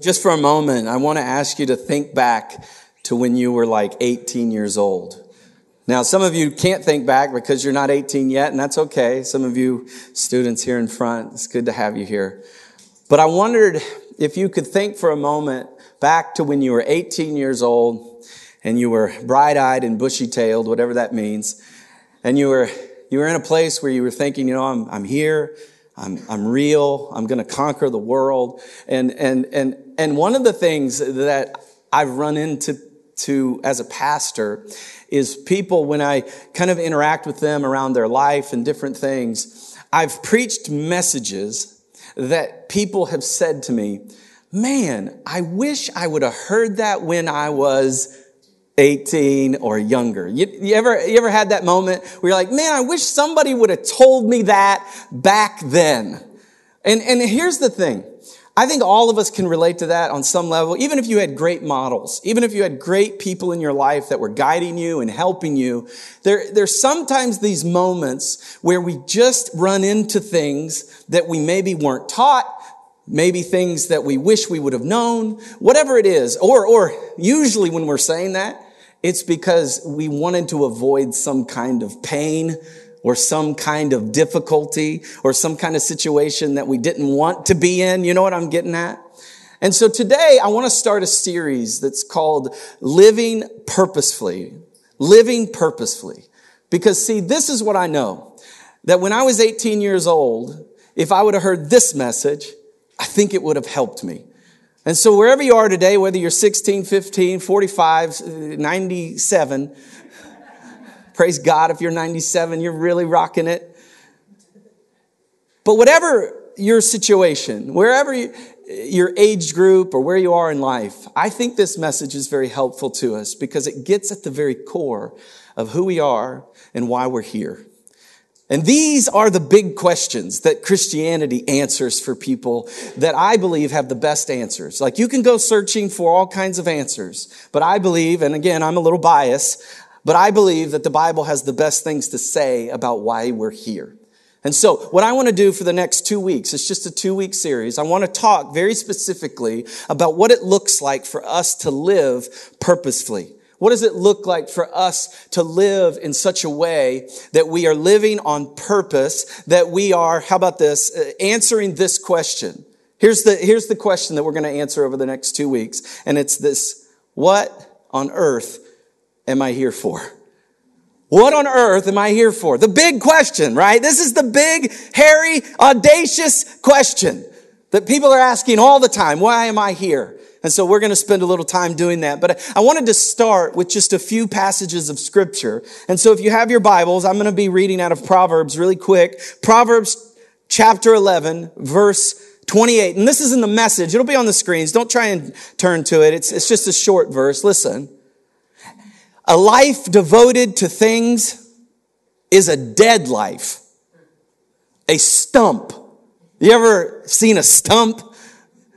Just for a moment, I want to ask you to think back to when you were like 18 years old. Now, some of you can't think back because you're not 18 yet, and that's okay. Some of you students here in front, it's good to have you here. But I wondered if you could think for a moment back to when you were 18 years old and you were bright-eyed and bushy-tailed, whatever that means, and you were you were in a place where you were thinking, you know, I'm I'm here, I'm, I'm real. I'm going to conquer the world. And, and, and, and one of the things that I've run into to as a pastor is people when I kind of interact with them around their life and different things, I've preached messages that people have said to me, man, I wish I would have heard that when I was 18 or younger. You, you, ever, you ever had that moment where you're like, man, I wish somebody would have told me that back then. And, and here's the thing. I think all of us can relate to that on some level, even if you had great models, even if you had great people in your life that were guiding you and helping you. There, there's sometimes these moments where we just run into things that we maybe weren't taught, maybe things that we wish we would have known, whatever it is. Or, or usually when we're saying that, it's because we wanted to avoid some kind of pain or some kind of difficulty or some kind of situation that we didn't want to be in. You know what I'm getting at? And so today I want to start a series that's called Living Purposefully. Living Purposefully. Because see, this is what I know. That when I was 18 years old, if I would have heard this message, I think it would have helped me. And so wherever you are today, whether you're 16, 15, 45, uh, 97, praise God if you're 97, you're really rocking it. But whatever your situation, wherever you, your age group or where you are in life, I think this message is very helpful to us because it gets at the very core of who we are and why we're here. And these are the big questions that Christianity answers for people that I believe have the best answers. Like you can go searching for all kinds of answers, but I believe, and again, I'm a little biased, but I believe that the Bible has the best things to say about why we're here. And so what I want to do for the next two weeks, it's just a two week series. I want to talk very specifically about what it looks like for us to live purposefully. What does it look like for us to live in such a way that we are living on purpose, that we are, how about this, uh, answering this question? Here's the, here's the question that we're going to answer over the next two weeks. And it's this, what on earth am I here for? What on earth am I here for? The big question, right? This is the big, hairy, audacious question that people are asking all the time. Why am I here? And so we're going to spend a little time doing that. But I wanted to start with just a few passages of scripture. And so if you have your Bibles, I'm going to be reading out of Proverbs really quick. Proverbs chapter 11, verse 28. And this is in the message. It'll be on the screens. Don't try and turn to it. It's, it's just a short verse. Listen. A life devoted to things is a dead life. A stump. You ever seen a stump?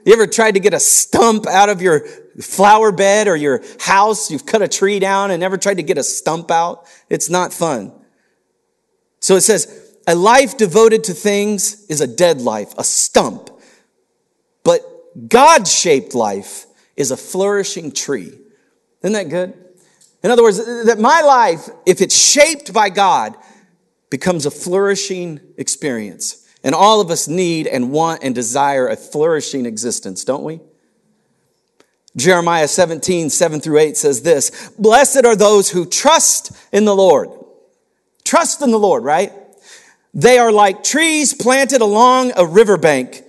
You ever tried to get a stump out of your flower bed or your house? You've cut a tree down and never tried to get a stump out? It's not fun. So it says, a life devoted to things is a dead life, a stump. But God shaped life is a flourishing tree. Isn't that good? In other words, that my life, if it's shaped by God, becomes a flourishing experience. And all of us need and want and desire a flourishing existence, don't we? Jeremiah 17, 7 through 8 says this Blessed are those who trust in the Lord. Trust in the Lord, right? They are like trees planted along a riverbank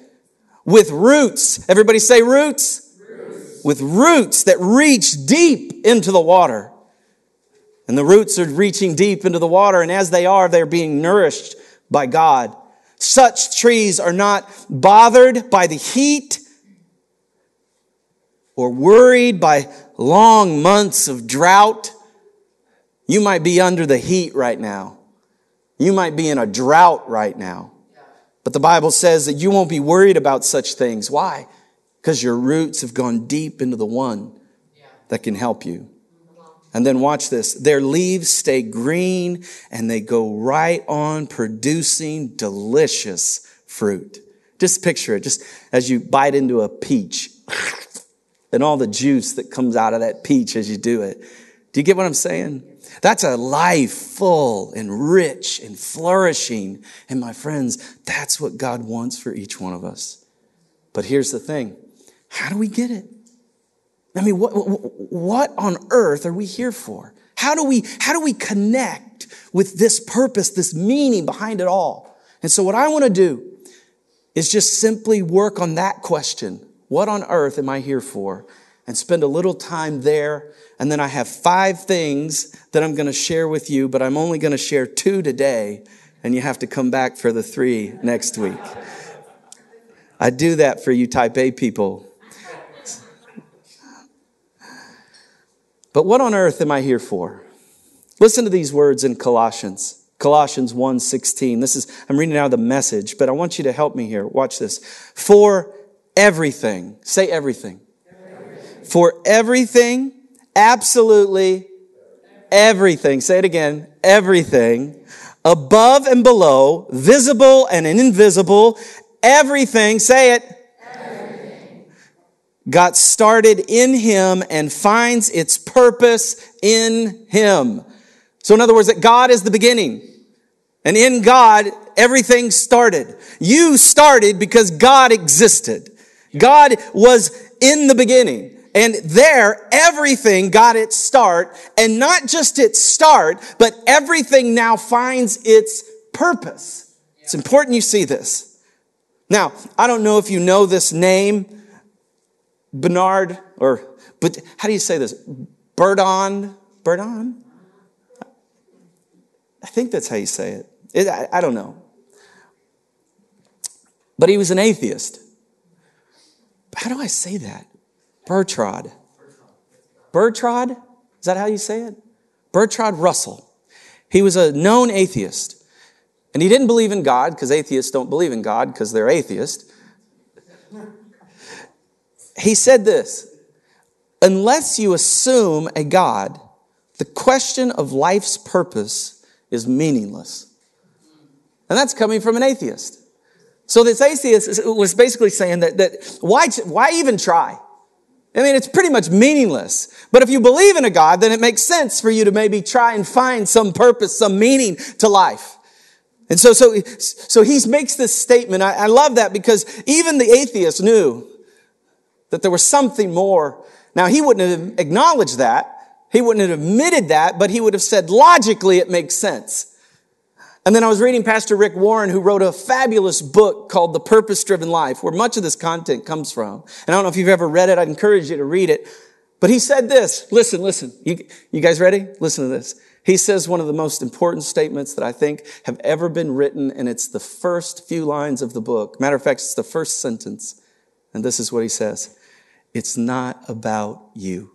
with roots. Everybody say roots? roots. With roots that reach deep into the water. And the roots are reaching deep into the water, and as they are, they're being nourished by God. Such trees are not bothered by the heat or worried by long months of drought. You might be under the heat right now. You might be in a drought right now. But the Bible says that you won't be worried about such things. Why? Because your roots have gone deep into the one that can help you. And then watch this. Their leaves stay green and they go right on producing delicious fruit. Just picture it, just as you bite into a peach. and all the juice that comes out of that peach as you do it. Do you get what I'm saying? That's a life full and rich and flourishing. And my friends, that's what God wants for each one of us. But here's the thing. How do we get it? I mean, what, what on earth are we here for? How do we, how do we connect with this purpose, this meaning behind it all? And so what I want to do is just simply work on that question. What on earth am I here for? And spend a little time there. And then I have five things that I'm going to share with you, but I'm only going to share two today. And you have to come back for the three next week. I do that for you type A people. But what on earth am I here for? Listen to these words in Colossians. Colossians 1:16. This is I'm reading out the message, but I want you to help me here. Watch this. For everything. Say everything. everything. For everything, absolutely everything. Say it again. Everything above and below, visible and invisible, everything. Say it got started in him and finds its purpose in him. So in other words, that God is the beginning. And in God, everything started. You started because God existed. God was in the beginning. And there, everything got its start. And not just its start, but everything now finds its purpose. It's important you see this. Now, I don't know if you know this name. Bernard, or, but how do you say this? Burdon? Burdon? I think that's how you say it. it I, I don't know. But he was an atheist. How do I say that? Bertrand. Bertrand? Is that how you say it? Bertrand Russell. He was a known atheist. And he didn't believe in God because atheists don't believe in God because they're atheists he said this Unless you assume a God, the question of life's purpose is meaningless. And that's coming from an atheist. So this atheist was basically saying that, that why, why even try? I mean, it's pretty much meaningless. But if you believe in a God, then it makes sense for you to maybe try and find some purpose, some meaning to life. And so, so, so he makes this statement. I, I love that because even the atheist knew that there was something more. Now, he wouldn't have acknowledged that. He wouldn't have admitted that, but he would have said logically it makes sense. And then I was reading Pastor Rick Warren, who wrote a fabulous book called The Purpose Driven Life, where much of this content comes from. And I don't know if you've ever read it. I'd encourage you to read it. But he said this. Listen, listen. You, you guys ready? Listen to this. He says one of the most important statements that I think have ever been written, and it's the first few lines of the book. Matter of fact, it's the first sentence. And this is what he says. It's not about you.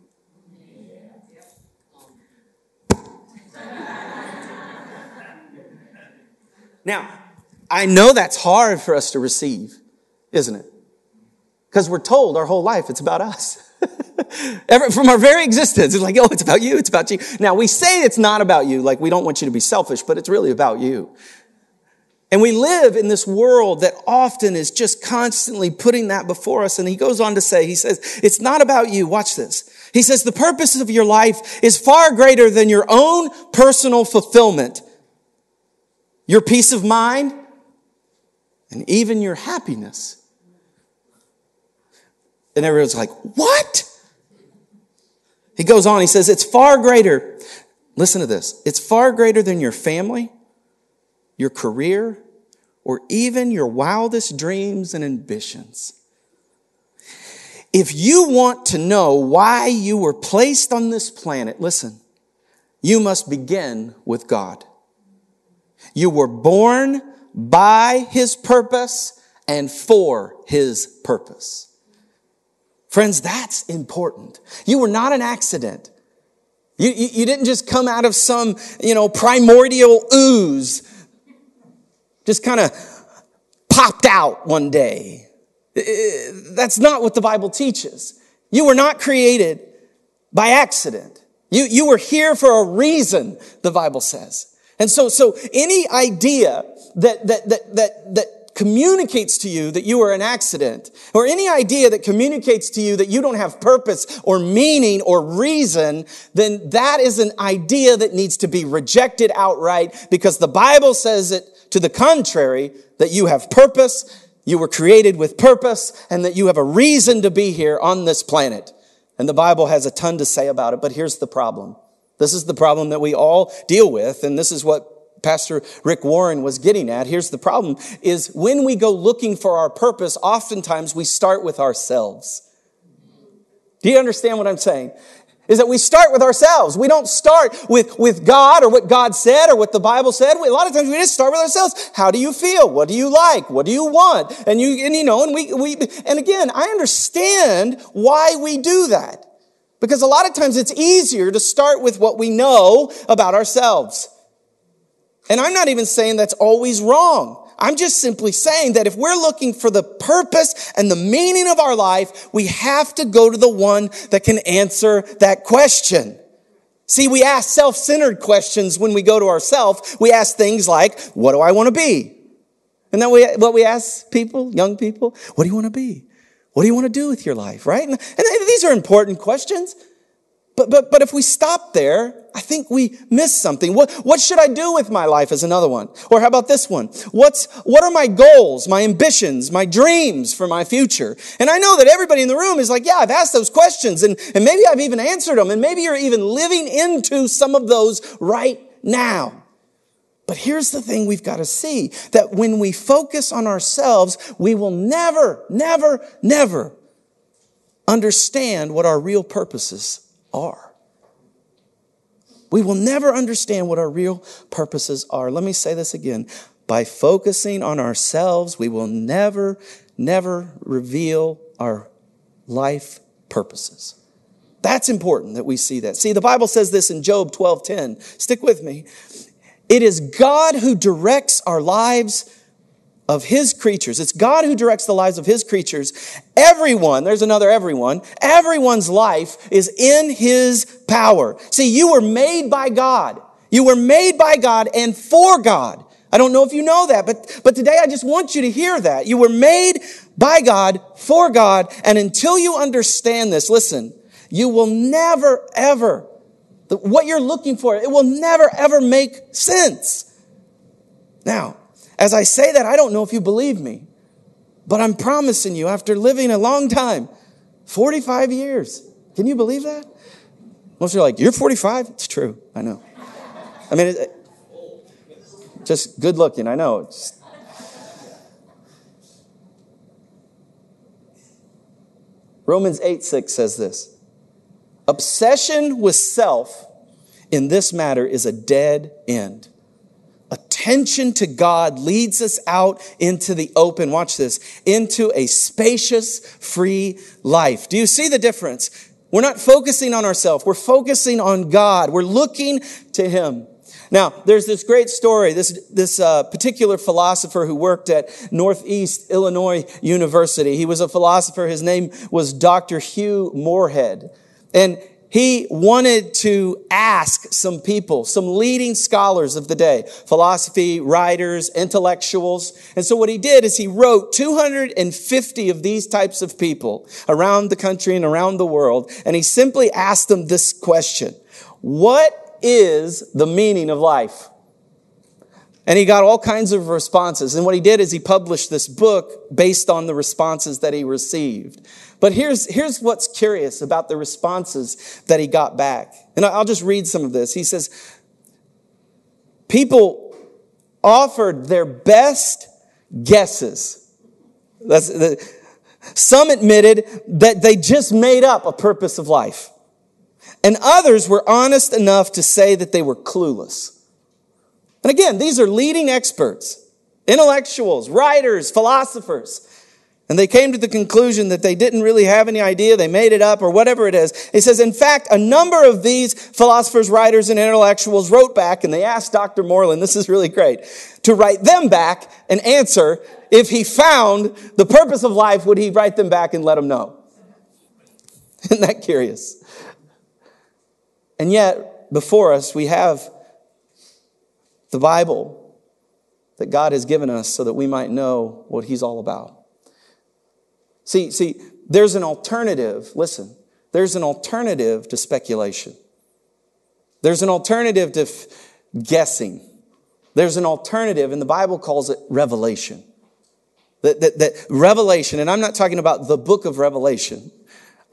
Now, I know that's hard for us to receive, isn't it? Because we're told our whole life it's about us. From our very existence, it's like, oh, it's about you, it's about you. Now, we say it's not about you, like we don't want you to be selfish, but it's really about you. And we live in this world that often is just constantly putting that before us. And he goes on to say, he says, it's not about you. Watch this. He says, the purpose of your life is far greater than your own personal fulfillment, your peace of mind, and even your happiness. And everyone's like, what? He goes on, he says, it's far greater. Listen to this. It's far greater than your family your career, or even your wildest dreams and ambitions. If you want to know why you were placed on this planet, listen, you must begin with God. You were born by His purpose and for His purpose. Friends, that's important. You were not an accident. You, you, you, didn't just come out of some, you know, primordial ooze just kind of popped out one day. That's not what the Bible teaches. You were not created by accident. You, you were here for a reason, the Bible says. And so, so any idea that, that, that, that, that communicates to you that you are an accident, or any idea that communicates to you that you don't have purpose or meaning or reason, then that is an idea that needs to be rejected outright because the Bible says it to the contrary, that you have purpose, you were created with purpose, and that you have a reason to be here on this planet. And the Bible has a ton to say about it, but here's the problem. This is the problem that we all deal with, and this is what Pastor Rick Warren was getting at. Here's the problem is when we go looking for our purpose, oftentimes we start with ourselves. Do you understand what I'm saying? Is that we start with ourselves. We don't start with, with God or what God said or what the Bible said. We, a lot of times we just start with ourselves. How do you feel? What do you like? What do you want? And you, and you know, and we, we, and again, I understand why we do that. Because a lot of times it's easier to start with what we know about ourselves. And I'm not even saying that's always wrong. I'm just simply saying that if we're looking for the purpose and the meaning of our life, we have to go to the one that can answer that question. See, we ask self-centered questions when we go to ourselves. We ask things like, what do I want to be? And then we, what we ask people, young people, what do you want to be? What do you want to do with your life, right? And, and these are important questions. But, but, but if we stop there, I think we miss something. What, what should I do with my life is another one. Or how about this one? What's, what are my goals, my ambitions, my dreams for my future? And I know that everybody in the room is like, yeah, I've asked those questions and, and maybe I've even answered them and maybe you're even living into some of those right now. But here's the thing we've got to see that when we focus on ourselves, we will never, never, never understand what our real purposes are. We will never understand what our real purposes are. Let me say this again. By focusing on ourselves, we will never, never reveal our life purposes. That's important that we see that. See, the Bible says this in Job 12:10. Stick with me. It is God who directs our lives of his creatures. It's God who directs the lives of his creatures. Everyone, there's another everyone, everyone's life is in his power. See, you were made by God. You were made by God and for God. I don't know if you know that, but, but today I just want you to hear that. You were made by God, for God, and until you understand this, listen, you will never, ever what you're looking for, it will never ever make sense. Now, as I say that, I don't know if you believe me, but I'm promising you, after living a long time, 45 years, can you believe that? Most of you are like, You're 45? It's true. I know. I mean, it, just good looking. I know. It's, Romans 8 6 says this Obsession with self in this matter is a dead end. Attention to God leads us out into the open. Watch this. Into a spacious, free life. Do you see the difference? We're not focusing on ourselves. We're focusing on God. We're looking to Him. Now, there's this great story. This, this uh, particular philosopher who worked at Northeast Illinois University. He was a philosopher. His name was Dr. Hugh Moorhead. And he wanted to ask some people, some leading scholars of the day, philosophy, writers, intellectuals. And so what he did is he wrote 250 of these types of people around the country and around the world. And he simply asked them this question. What is the meaning of life? And he got all kinds of responses. And what he did is he published this book based on the responses that he received. But here's, here's what's curious about the responses that he got back. And I'll just read some of this. He says, people offered their best guesses. That's the, some admitted that they just made up a purpose of life. And others were honest enough to say that they were clueless. And again, these are leading experts, intellectuals, writers, philosophers. And they came to the conclusion that they didn't really have any idea, they made it up or whatever it is. He says, in fact, a number of these philosophers, writers, and intellectuals wrote back and they asked Dr. Moreland, this is really great, to write them back an answer. If he found the purpose of life, would he write them back and let them know? Isn't that curious? And yet, before us, we have the Bible that God has given us so that we might know what He's all about. See, see, there's an alternative, listen, there's an alternative to speculation. There's an alternative to f- guessing. There's an alternative, and the Bible calls it revelation. That, that, that revelation, and I'm not talking about the book of Revelation.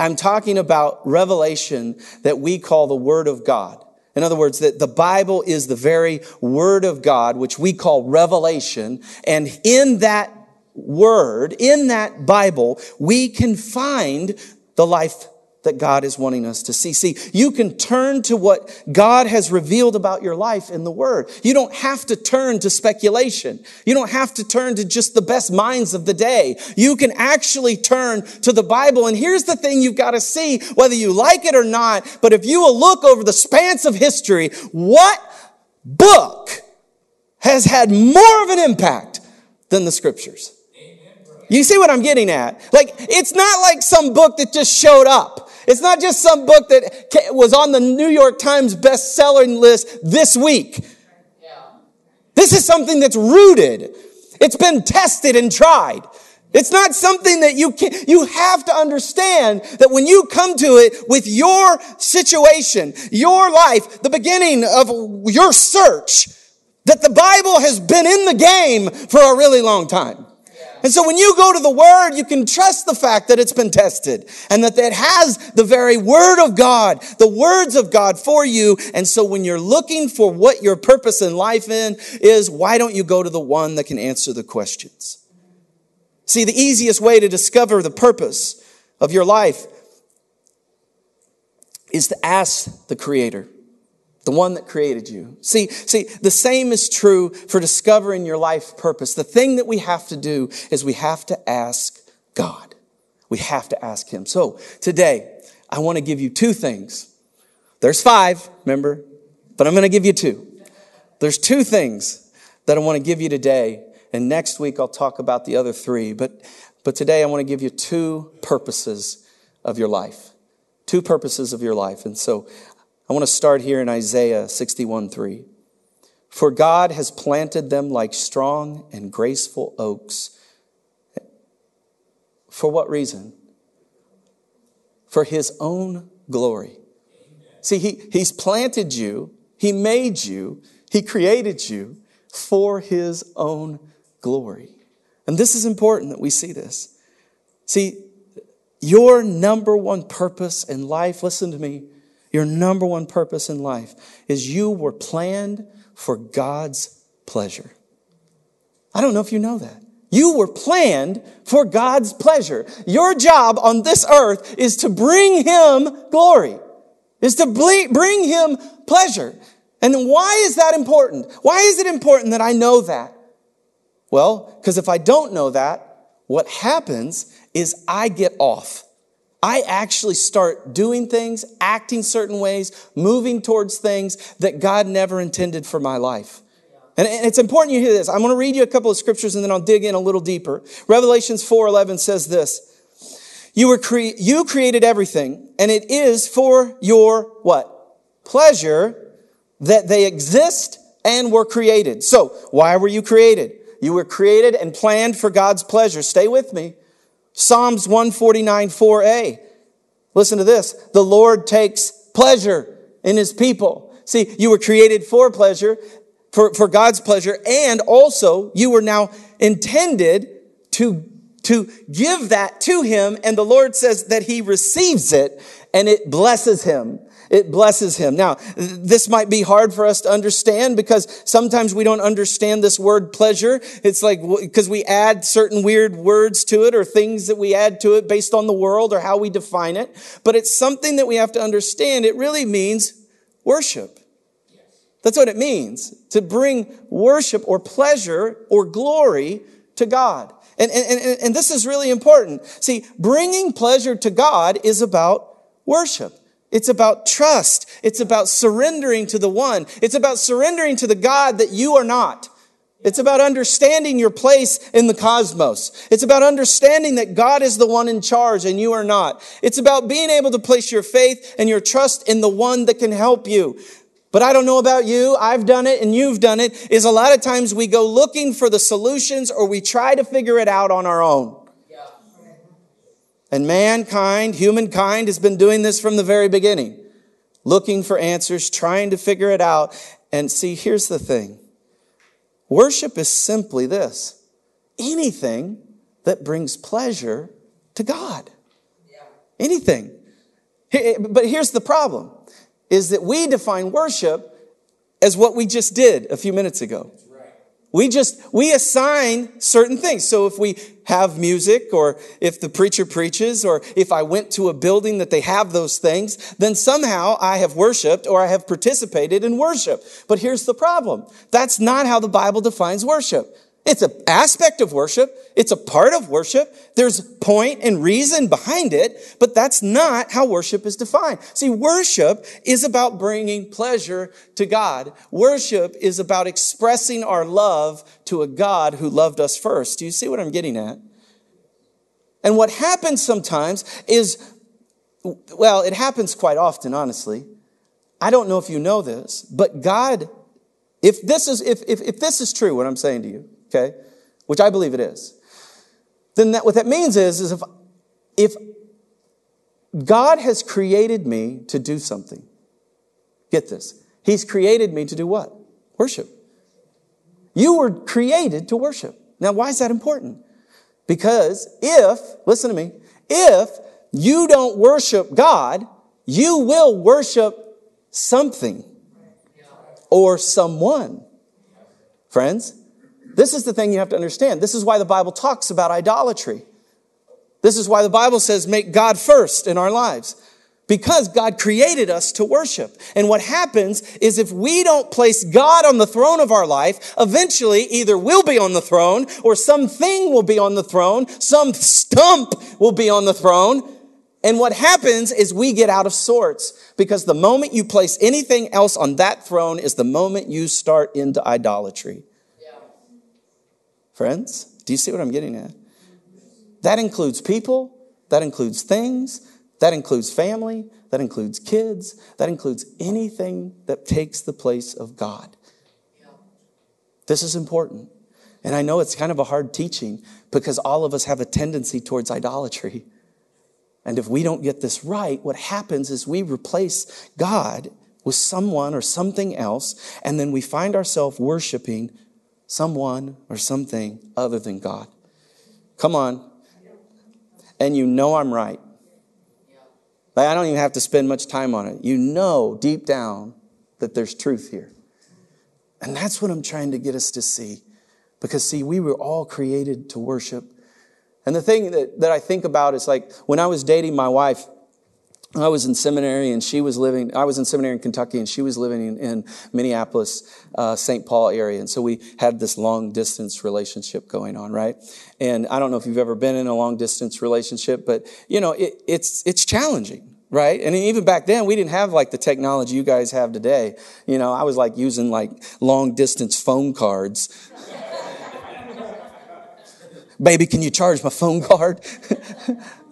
I'm talking about revelation that we call the Word of God. In other words, that the Bible is the very Word of God, which we call revelation. And in that Word, in that Bible, we can find the life that God is wanting us to see. See, you can turn to what God has revealed about your life in the Word. You don't have to turn to speculation. You don't have to turn to just the best minds of the day. You can actually turn to the Bible. And here's the thing you've got to see, whether you like it or not, but if you will look over the spans of history, what book has had more of an impact than the Scriptures? You see what I'm getting at? Like, it's not like some book that just showed up. It's not just some book that was on the New York Times best-selling list this week. This is something that's rooted. It's been tested and tried. It's not something that you can, you have to understand that when you come to it with your situation, your life, the beginning of your search, that the Bible has been in the game for a really long time. And so when you go to the Word, you can trust the fact that it's been tested and that it has the very Word of God, the words of God for you. And so when you're looking for what your purpose in life in is, why don't you go to the one that can answer the questions? See, the easiest way to discover the purpose of your life is to ask the Creator the one that created you. See, see, the same is true for discovering your life purpose. The thing that we have to do is we have to ask God. We have to ask Him. So today, I want to give you two things. There's five, remember, but I'm going to give you two. There's two things that I want to give you today. And next week I'll talk about the other three. But, but today I want to give you two purposes of your life. Two purposes of your life. And so I want to start here in Isaiah 61 3. For God has planted them like strong and graceful oaks. For what reason? For his own glory. See, he, he's planted you, he made you, he created you for his own glory. And this is important that we see this. See, your number one purpose in life, listen to me, your number one purpose in life is you were planned for God's pleasure. I don't know if you know that. You were planned for God's pleasure. Your job on this earth is to bring Him glory, is to bring Him pleasure. And why is that important? Why is it important that I know that? Well, because if I don't know that, what happens is I get off. I actually start doing things, acting certain ways, moving towards things that God never intended for my life. And it's important you hear this. I'm going to read you a couple of scriptures and then I'll dig in a little deeper. Revelations 4:11 says this. You were cre- you created everything and it is for your what? Pleasure that they exist and were created. So, why were you created? You were created and planned for God's pleasure. Stay with me. Psalms 149, 4a. Listen to this. The Lord takes pleasure in his people. See, you were created for pleasure, for, for God's pleasure, and also you were now intended to, to give that to him. And the Lord says that he receives it and it blesses him it blesses him. Now, this might be hard for us to understand because sometimes we don't understand this word pleasure. It's like, because we add certain weird words to it or things that we add to it based on the world or how we define it. But it's something that we have to understand. It really means worship. That's what it means to bring worship or pleasure or glory to God. And, and, and, this is really important. See, bringing pleasure to God is about worship. It's about trust. It's about surrendering to the one. It's about surrendering to the God that you are not. It's about understanding your place in the cosmos. It's about understanding that God is the one in charge and you are not. It's about being able to place your faith and your trust in the one that can help you. but I don't know about you. I've done it and you've done it. Is a lot of times we go looking for the solutions or we try to figure it out on our own. And mankind, humankind, has been doing this from the very beginning, looking for answers, trying to figure it out. And see, here's the thing worship is simply this anything that brings pleasure to God. Anything. But here's the problem is that we define worship as what we just did a few minutes ago. We just, we assign certain things. So if we have music or if the preacher preaches or if I went to a building that they have those things, then somehow I have worshiped or I have participated in worship. But here's the problem. That's not how the Bible defines worship. It's an aspect of worship. It's a part of worship. There's point and reason behind it, but that's not how worship is defined. See, worship is about bringing pleasure to God. Worship is about expressing our love to a God who loved us first. Do you see what I'm getting at? And what happens sometimes is, well, it happens quite often, honestly. I don't know if you know this, but God, if this is, if, if, if this is true, what I'm saying to you, okay, which I believe it is, then that, what that means is, is if, if God has created me to do something, get this, He's created me to do what? Worship. You were created to worship. Now, why is that important? Because if, listen to me, if you don't worship God, you will worship something or someone. Friends, this is the thing you have to understand. This is why the Bible talks about idolatry. This is why the Bible says make God first in our lives. Because God created us to worship. And what happens is if we don't place God on the throne of our life, eventually either we'll be on the throne or something will be on the throne, some stump will be on the throne. And what happens is we get out of sorts because the moment you place anything else on that throne is the moment you start into idolatry. Friends, do you see what I'm getting at? That includes people, that includes things, that includes family, that includes kids, that includes anything that takes the place of God. This is important. And I know it's kind of a hard teaching because all of us have a tendency towards idolatry. And if we don't get this right, what happens is we replace God with someone or something else, and then we find ourselves worshiping someone or something other than God. Come on. And you know I'm right. Like, I don't even have to spend much time on it. You know deep down that there's truth here. And that's what I'm trying to get us to see. Because, see, we were all created to worship. And the thing that, that I think about is like when I was dating my wife, I was in seminary and she was living, I was in seminary in Kentucky and she was living in, in Minneapolis, uh, St. Paul area. And so we had this long distance relationship going on, right? And I don't know if you've ever been in a long distance relationship, but you know, it, it's, it's challenging. Right. And even back then, we didn't have like the technology you guys have today. You know, I was like using like long distance phone cards. Baby, can you charge my phone card?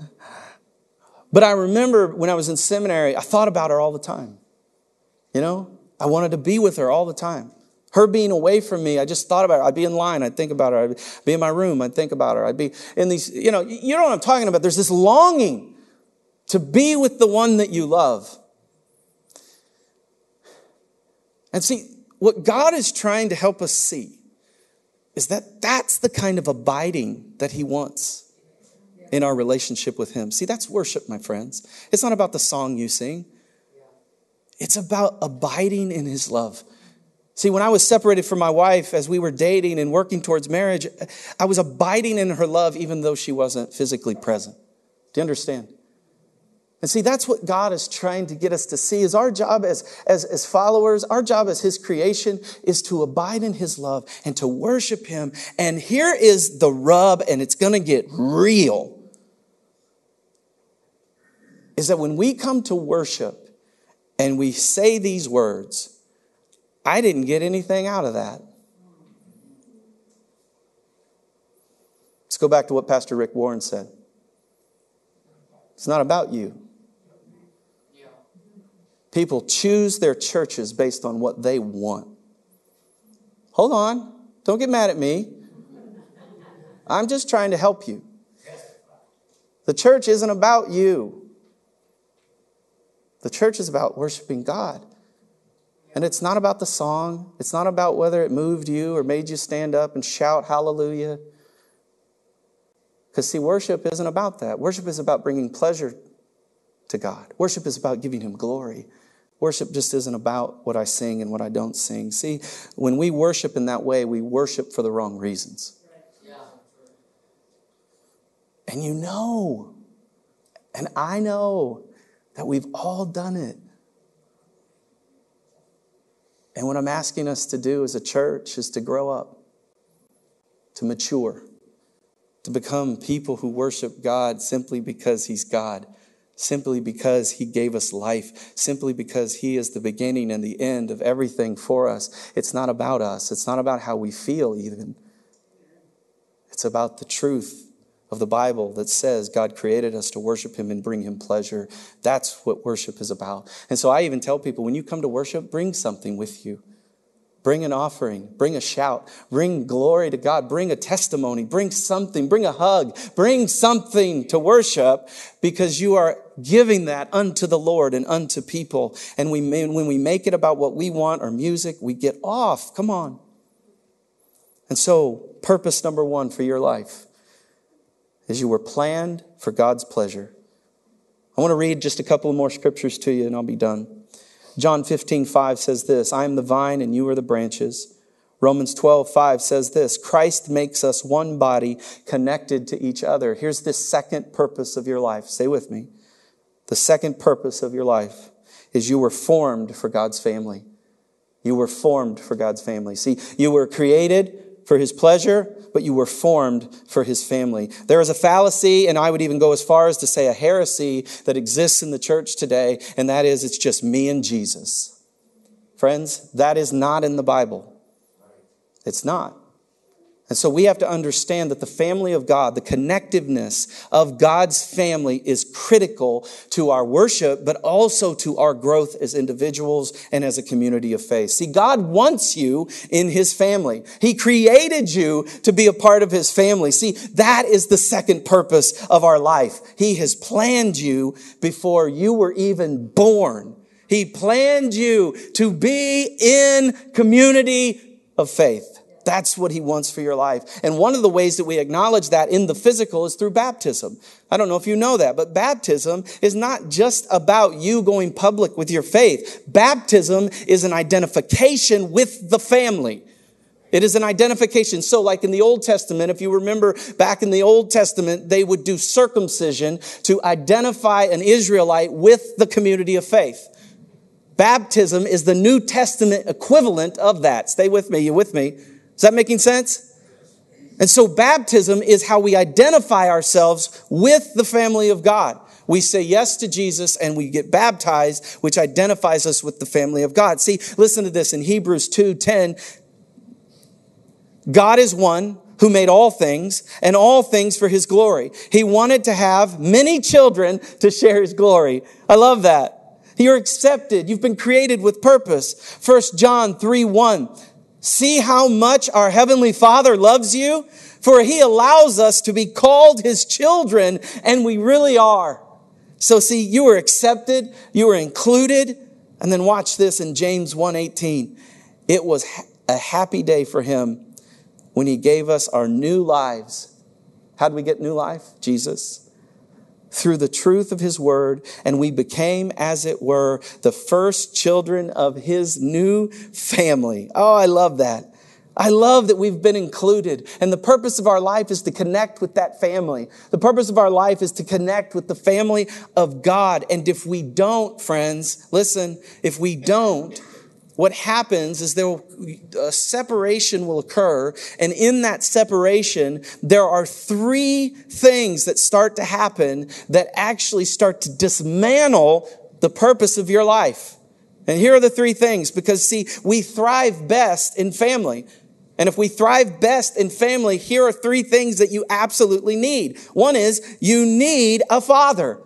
But I remember when I was in seminary, I thought about her all the time. You know, I wanted to be with her all the time. Her being away from me, I just thought about her. I'd be in line, I'd think about her. I'd be in my room, I'd think about her. I'd be in these, you know, you know what I'm talking about. There's this longing to be with the one that you love. And see, what God is trying to help us see is that that's the kind of abiding that He wants in our relationship with Him. See, that's worship, my friends. It's not about the song you sing, it's about abiding in His love. See, when I was separated from my wife as we were dating and working towards marriage, I was abiding in her love even though she wasn't physically present. Do you understand? And see, that's what God is trying to get us to see is our job as, as, as followers, our job as His creation is to abide in His love and to worship Him. And here is the rub, and it's going to get real is that when we come to worship and we say these words, I didn't get anything out of that. Let's go back to what Pastor Rick Warren said. It's not about you. People choose their churches based on what they want. Hold on. Don't get mad at me. I'm just trying to help you. The church isn't about you. The church is about worshiping God. And it's not about the song. It's not about whether it moved you or made you stand up and shout hallelujah. Because, see, worship isn't about that. Worship is about bringing pleasure to God. Worship is about giving Him glory. Worship just isn't about what I sing and what I don't sing. See, when we worship in that way, we worship for the wrong reasons. And you know, and I know that we've all done it. And what I'm asking us to do as a church is to grow up, to mature, to become people who worship God simply because He's God, simply because He gave us life, simply because He is the beginning and the end of everything for us. It's not about us, it's not about how we feel, even. It's about the truth of the Bible that says God created us to worship Him and bring Him pleasure. That's what worship is about. And so I even tell people when you come to worship, bring something with you. Bring an offering, bring a shout, bring glory to God, bring a testimony, bring something, bring a hug, bring something to worship because you are giving that unto the Lord and unto people. And we, when we make it about what we want or music, we get off. Come on. And so, purpose number one for your life as you were planned for God's pleasure. I want to read just a couple more scriptures to you and I'll be done. John 15, 5 says this I am the vine and you are the branches. Romans 12, 5 says this Christ makes us one body connected to each other. Here's the second purpose of your life. Stay with me. The second purpose of your life is you were formed for God's family. You were formed for God's family. See, you were created for his pleasure, but you were formed for his family. There is a fallacy, and I would even go as far as to say a heresy that exists in the church today, and that is it's just me and Jesus. Friends, that is not in the Bible. It's not. And so we have to understand that the family of God, the connectiveness of God's family is critical to our worship, but also to our growth as individuals and as a community of faith. See, God wants you in His family. He created you to be a part of His family. See, that is the second purpose of our life. He has planned you before you were even born. He planned you to be in community of faith. That's what he wants for your life. And one of the ways that we acknowledge that in the physical is through baptism. I don't know if you know that, but baptism is not just about you going public with your faith. Baptism is an identification with the family. It is an identification. So, like in the Old Testament, if you remember back in the Old Testament, they would do circumcision to identify an Israelite with the community of faith. Baptism is the New Testament equivalent of that. Stay with me. You with me? Is that making sense? And so baptism is how we identify ourselves with the family of God. We say yes to Jesus and we get baptized, which identifies us with the family of God. See, listen to this in Hebrews 2:10. God is one who made all things and all things for his glory. He wanted to have many children to share his glory. I love that. You're accepted. You've been created with purpose. 1 John 3 1 See how much our Heavenly Father loves you? For He allows us to be called His children, and we really are. So see, you were accepted, you were included, and then watch this in James 1:18. It was a happy day for him when he gave us our new lives. How did we get new life? Jesus through the truth of his word, and we became, as it were, the first children of his new family. Oh, I love that. I love that we've been included. And the purpose of our life is to connect with that family. The purpose of our life is to connect with the family of God. And if we don't, friends, listen, if we don't, what happens is there will, a separation will occur and in that separation there are three things that start to happen that actually start to dismantle the purpose of your life. And here are the three things because see we thrive best in family. And if we thrive best in family here are three things that you absolutely need. One is you need a father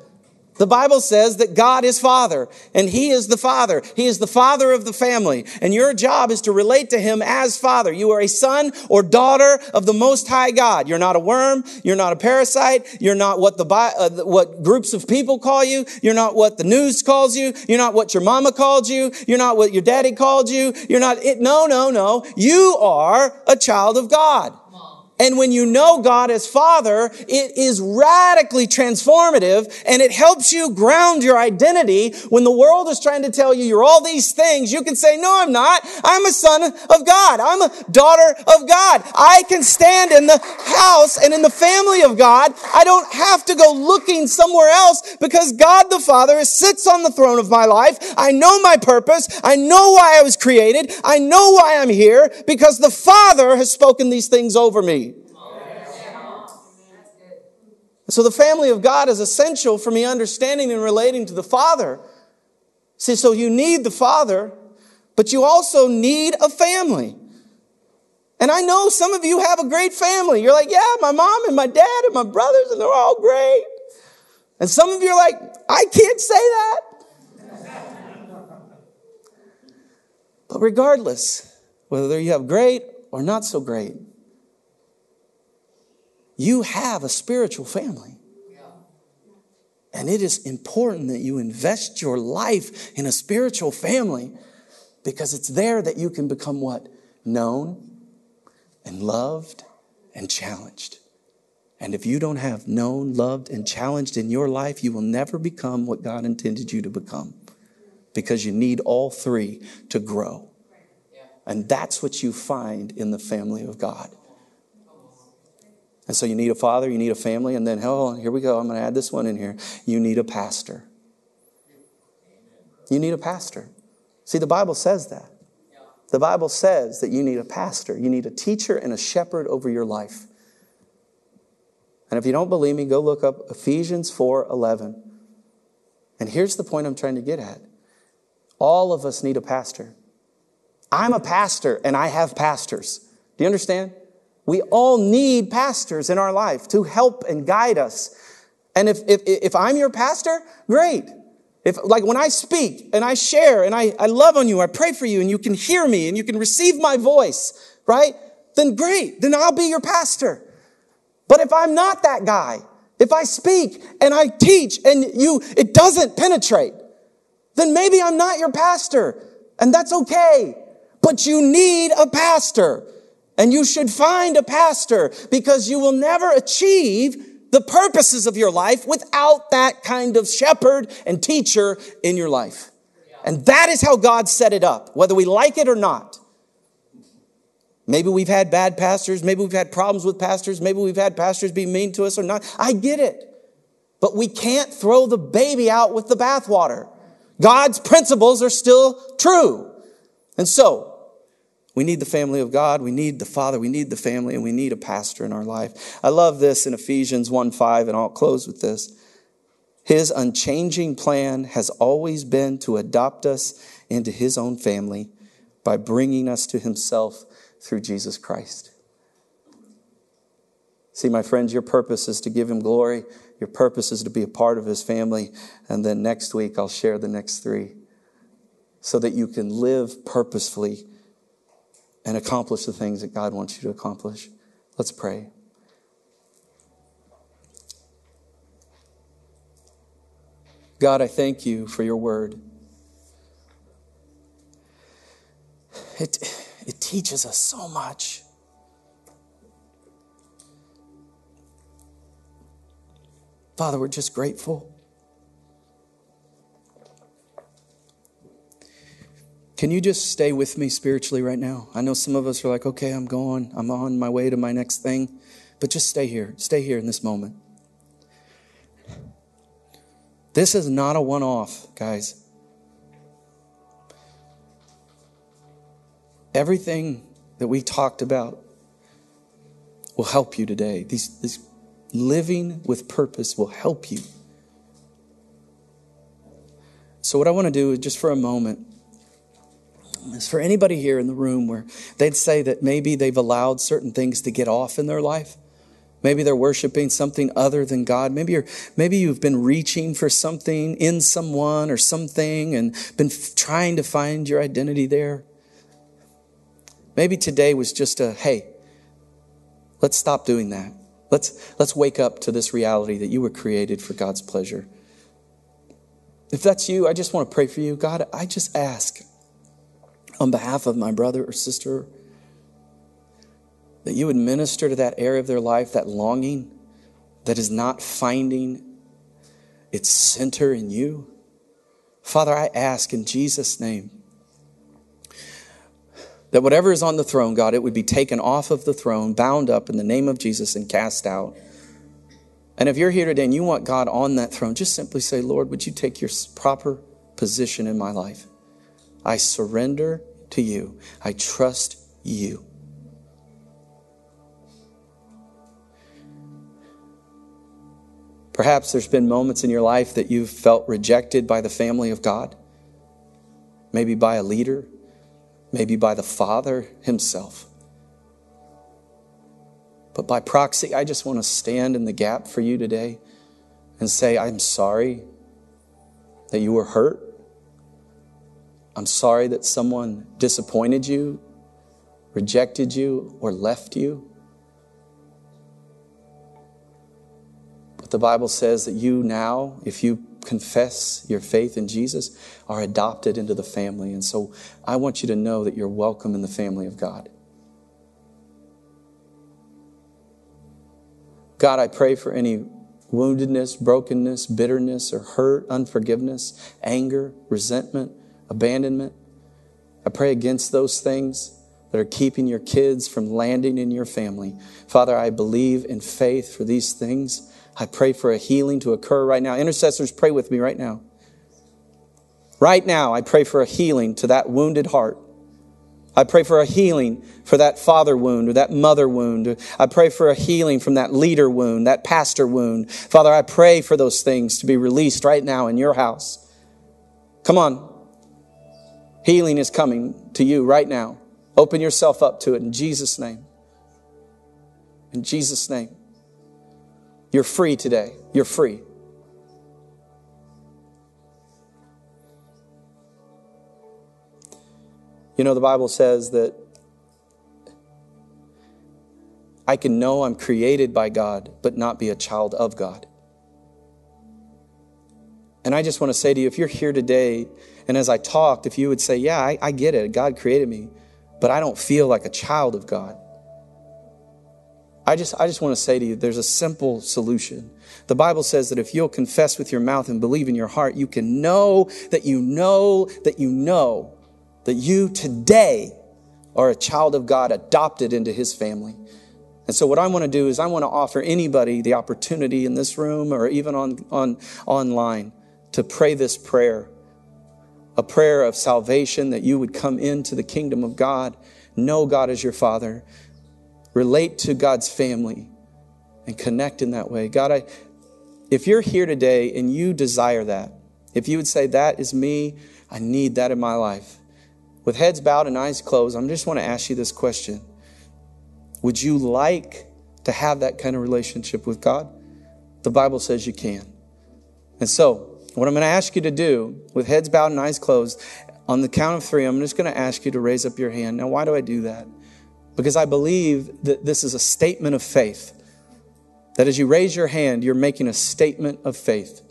The Bible says that God is Father, and He is the Father. He is the Father of the family, and your job is to relate to Him as Father. You are a son or daughter of the Most High God. You're not a worm. You're not a parasite. You're not what the uh, what groups of people call you. You're not what the news calls you. You're not what your mama called you. You're not what your daddy called you. You're not it. No, no, no. You are a child of God. And when you know God as Father, it is radically transformative and it helps you ground your identity. When the world is trying to tell you you're all these things, you can say, no, I'm not. I'm a son of God. I'm a daughter of God. I can stand in the house and in the family of God. I don't have to go looking somewhere else because God the Father sits on the throne of my life. I know my purpose. I know why I was created. I know why I'm here because the Father has spoken these things over me. So the family of God is essential for me understanding and relating to the Father. See, so you need the Father, but you also need a family. And I know some of you have a great family. You're like, yeah, my mom and my dad and my brothers, and they're all great. And some of you are like, I can't say that. but regardless, whether you have great or not so great, you have a spiritual family. And it is important that you invest your life in a spiritual family because it's there that you can become what? Known and loved and challenged. And if you don't have known, loved, and challenged in your life, you will never become what God intended you to become because you need all three to grow. And that's what you find in the family of God. And so you need a father, you need a family, and then, oh, here we go. I'm going to add this one in here. You need a pastor. You need a pastor. See, the Bible says that. The Bible says that you need a pastor. You need a teacher and a shepherd over your life. And if you don't believe me, go look up Ephesians 4 11. And here's the point I'm trying to get at all of us need a pastor. I'm a pastor and I have pastors. Do you understand? We all need pastors in our life to help and guide us. And if, if, if I'm your pastor, great. If, like when I speak and I share and I, I love on you, I pray for you and you can hear me and you can receive my voice, right? Then great. Then I'll be your pastor. But if I'm not that guy, if I speak and I teach and you, it doesn't penetrate, then maybe I'm not your pastor and that's okay. But you need a pastor. And you should find a pastor because you will never achieve the purposes of your life without that kind of shepherd and teacher in your life. And that is how God set it up, whether we like it or not. Maybe we've had bad pastors. Maybe we've had problems with pastors. Maybe we've had pastors be mean to us or not. I get it. But we can't throw the baby out with the bathwater. God's principles are still true. And so, we need the family of God. We need the Father. We need the family, and we need a pastor in our life. I love this in Ephesians 1 5, and I'll close with this. His unchanging plan has always been to adopt us into his own family by bringing us to himself through Jesus Christ. See, my friends, your purpose is to give him glory. Your purpose is to be a part of his family. And then next week, I'll share the next three so that you can live purposefully and accomplish the things that God wants you to accomplish. Let's pray. God, I thank you for your word. It, it teaches us so much. Father, we're just grateful. Can you just stay with me spiritually right now? I know some of us are like, okay, I'm going, I'm on my way to my next thing, but just stay here. Stay here in this moment. This is not a one off, guys. Everything that we talked about will help you today. These, this living with purpose will help you. So, what I want to do is just for a moment, is for anybody here in the room where they'd say that maybe they've allowed certain things to get off in their life. Maybe they're worshiping something other than God. Maybe you're, maybe you've been reaching for something in someone or something and been f- trying to find your identity there. Maybe today was just a, hey, let's stop doing that. Let's, let's wake up to this reality that you were created for God's pleasure. If that's you, I just want to pray for you. God, I just ask on behalf of my brother or sister that you would minister to that area of their life, that longing that is not finding its center in you. Father, I ask in Jesus' name that whatever is on the throne, God, it would be taken off of the throne, bound up in the name of Jesus, and cast out. And if you're here today and you want God on that throne, just simply say, Lord, would you take your proper position in my life? I surrender to you. I trust you. Perhaps there's been moments in your life that you've felt rejected by the family of God, maybe by a leader, maybe by the Father Himself. But by proxy, I just want to stand in the gap for you today and say, I'm sorry that you were hurt. I'm sorry that someone disappointed you, rejected you, or left you. But the Bible says that you now, if you confess your faith in Jesus, are adopted into the family. And so I want you to know that you're welcome in the family of God. God, I pray for any woundedness, brokenness, bitterness, or hurt, unforgiveness, anger, resentment, abandonment. I pray against those things that are keeping your kids from landing in your family. Father, I believe in faith for these things. I pray for a healing to occur right now. Intercessors, pray with me right now. Right now, I pray for a healing to that wounded heart. I pray for a healing for that father wound or that mother wound. I pray for a healing from that leader wound, that pastor wound. Father, I pray for those things to be released right now in your house. Come on. Healing is coming to you right now. Open yourself up to it in Jesus' name. In Jesus' name. You're free today. You're free. You know, the Bible says that I can know I'm created by God, but not be a child of God. And I just want to say to you, if you're here today, and as I talked, if you would say, Yeah, I, I get it, God created me, but I don't feel like a child of God. I just, I just want to say to you, there's a simple solution. The Bible says that if you'll confess with your mouth and believe in your heart, you can know that you know that you know that you today are a child of God adopted into his family. And so what I want to do is I want to offer anybody the opportunity in this room or even on, on online to pray this prayer. A prayer of salvation that you would come into the kingdom of God, know God as your father, relate to God's family and connect in that way. God, I, if you're here today and you desire that, if you would say, That is me, I need that in my life. With heads bowed and eyes closed, I just want to ask you this question Would you like to have that kind of relationship with God? The Bible says you can. And so, what I'm going to ask you to do, with heads bowed and eyes closed, on the count of three, I'm just going to ask you to raise up your hand. Now, why do I do that? because I believe that this is a statement of faith. That as you raise your hand, you're making a statement of faith.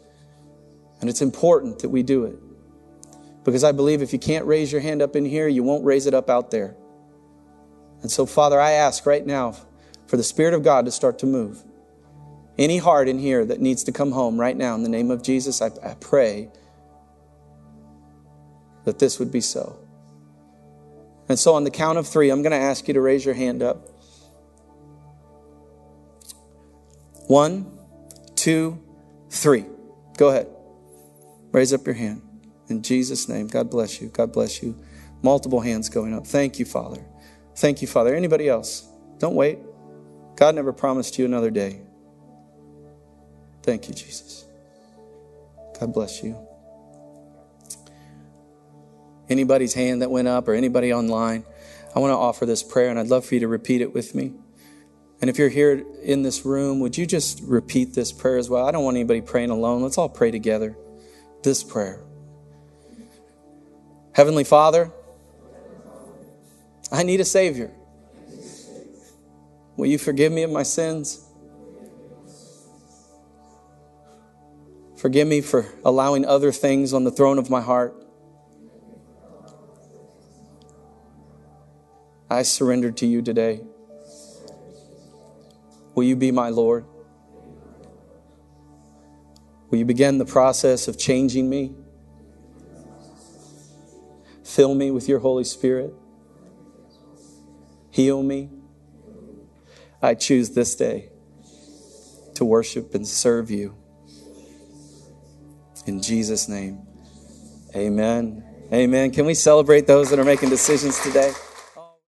And it's important that we do it. Because I believe if you can't raise your hand up in here, you won't raise it up out there. And so, Father, I ask right now for the Spirit of God to start to move. Any heart in here that needs to come home right now, in the name of Jesus, I, I pray that this would be so. And so, on the count of three, I'm going to ask you to raise your hand up. One, two, three. Go ahead. Raise up your hand. In Jesus' name, God bless you. God bless you. Multiple hands going up. Thank you, Father. Thank you, Father. Anybody else? Don't wait. God never promised you another day. Thank you, Jesus. God bless you anybody's hand that went up or anybody online, I want to offer this prayer and I'd love for you to repeat it with me. And if you're here in this room, would you just repeat this prayer as well? I don't want anybody praying alone. Let's all pray together this prayer. Heavenly Father, I need a Savior. Will you forgive me of my sins? Forgive me for allowing other things on the throne of my heart. I surrender to you today. Will you be my Lord? Will you begin the process of changing me? Fill me with your Holy Spirit. Heal me. I choose this day to worship and serve you. In Jesus' name, amen. Amen. Can we celebrate those that are making decisions today?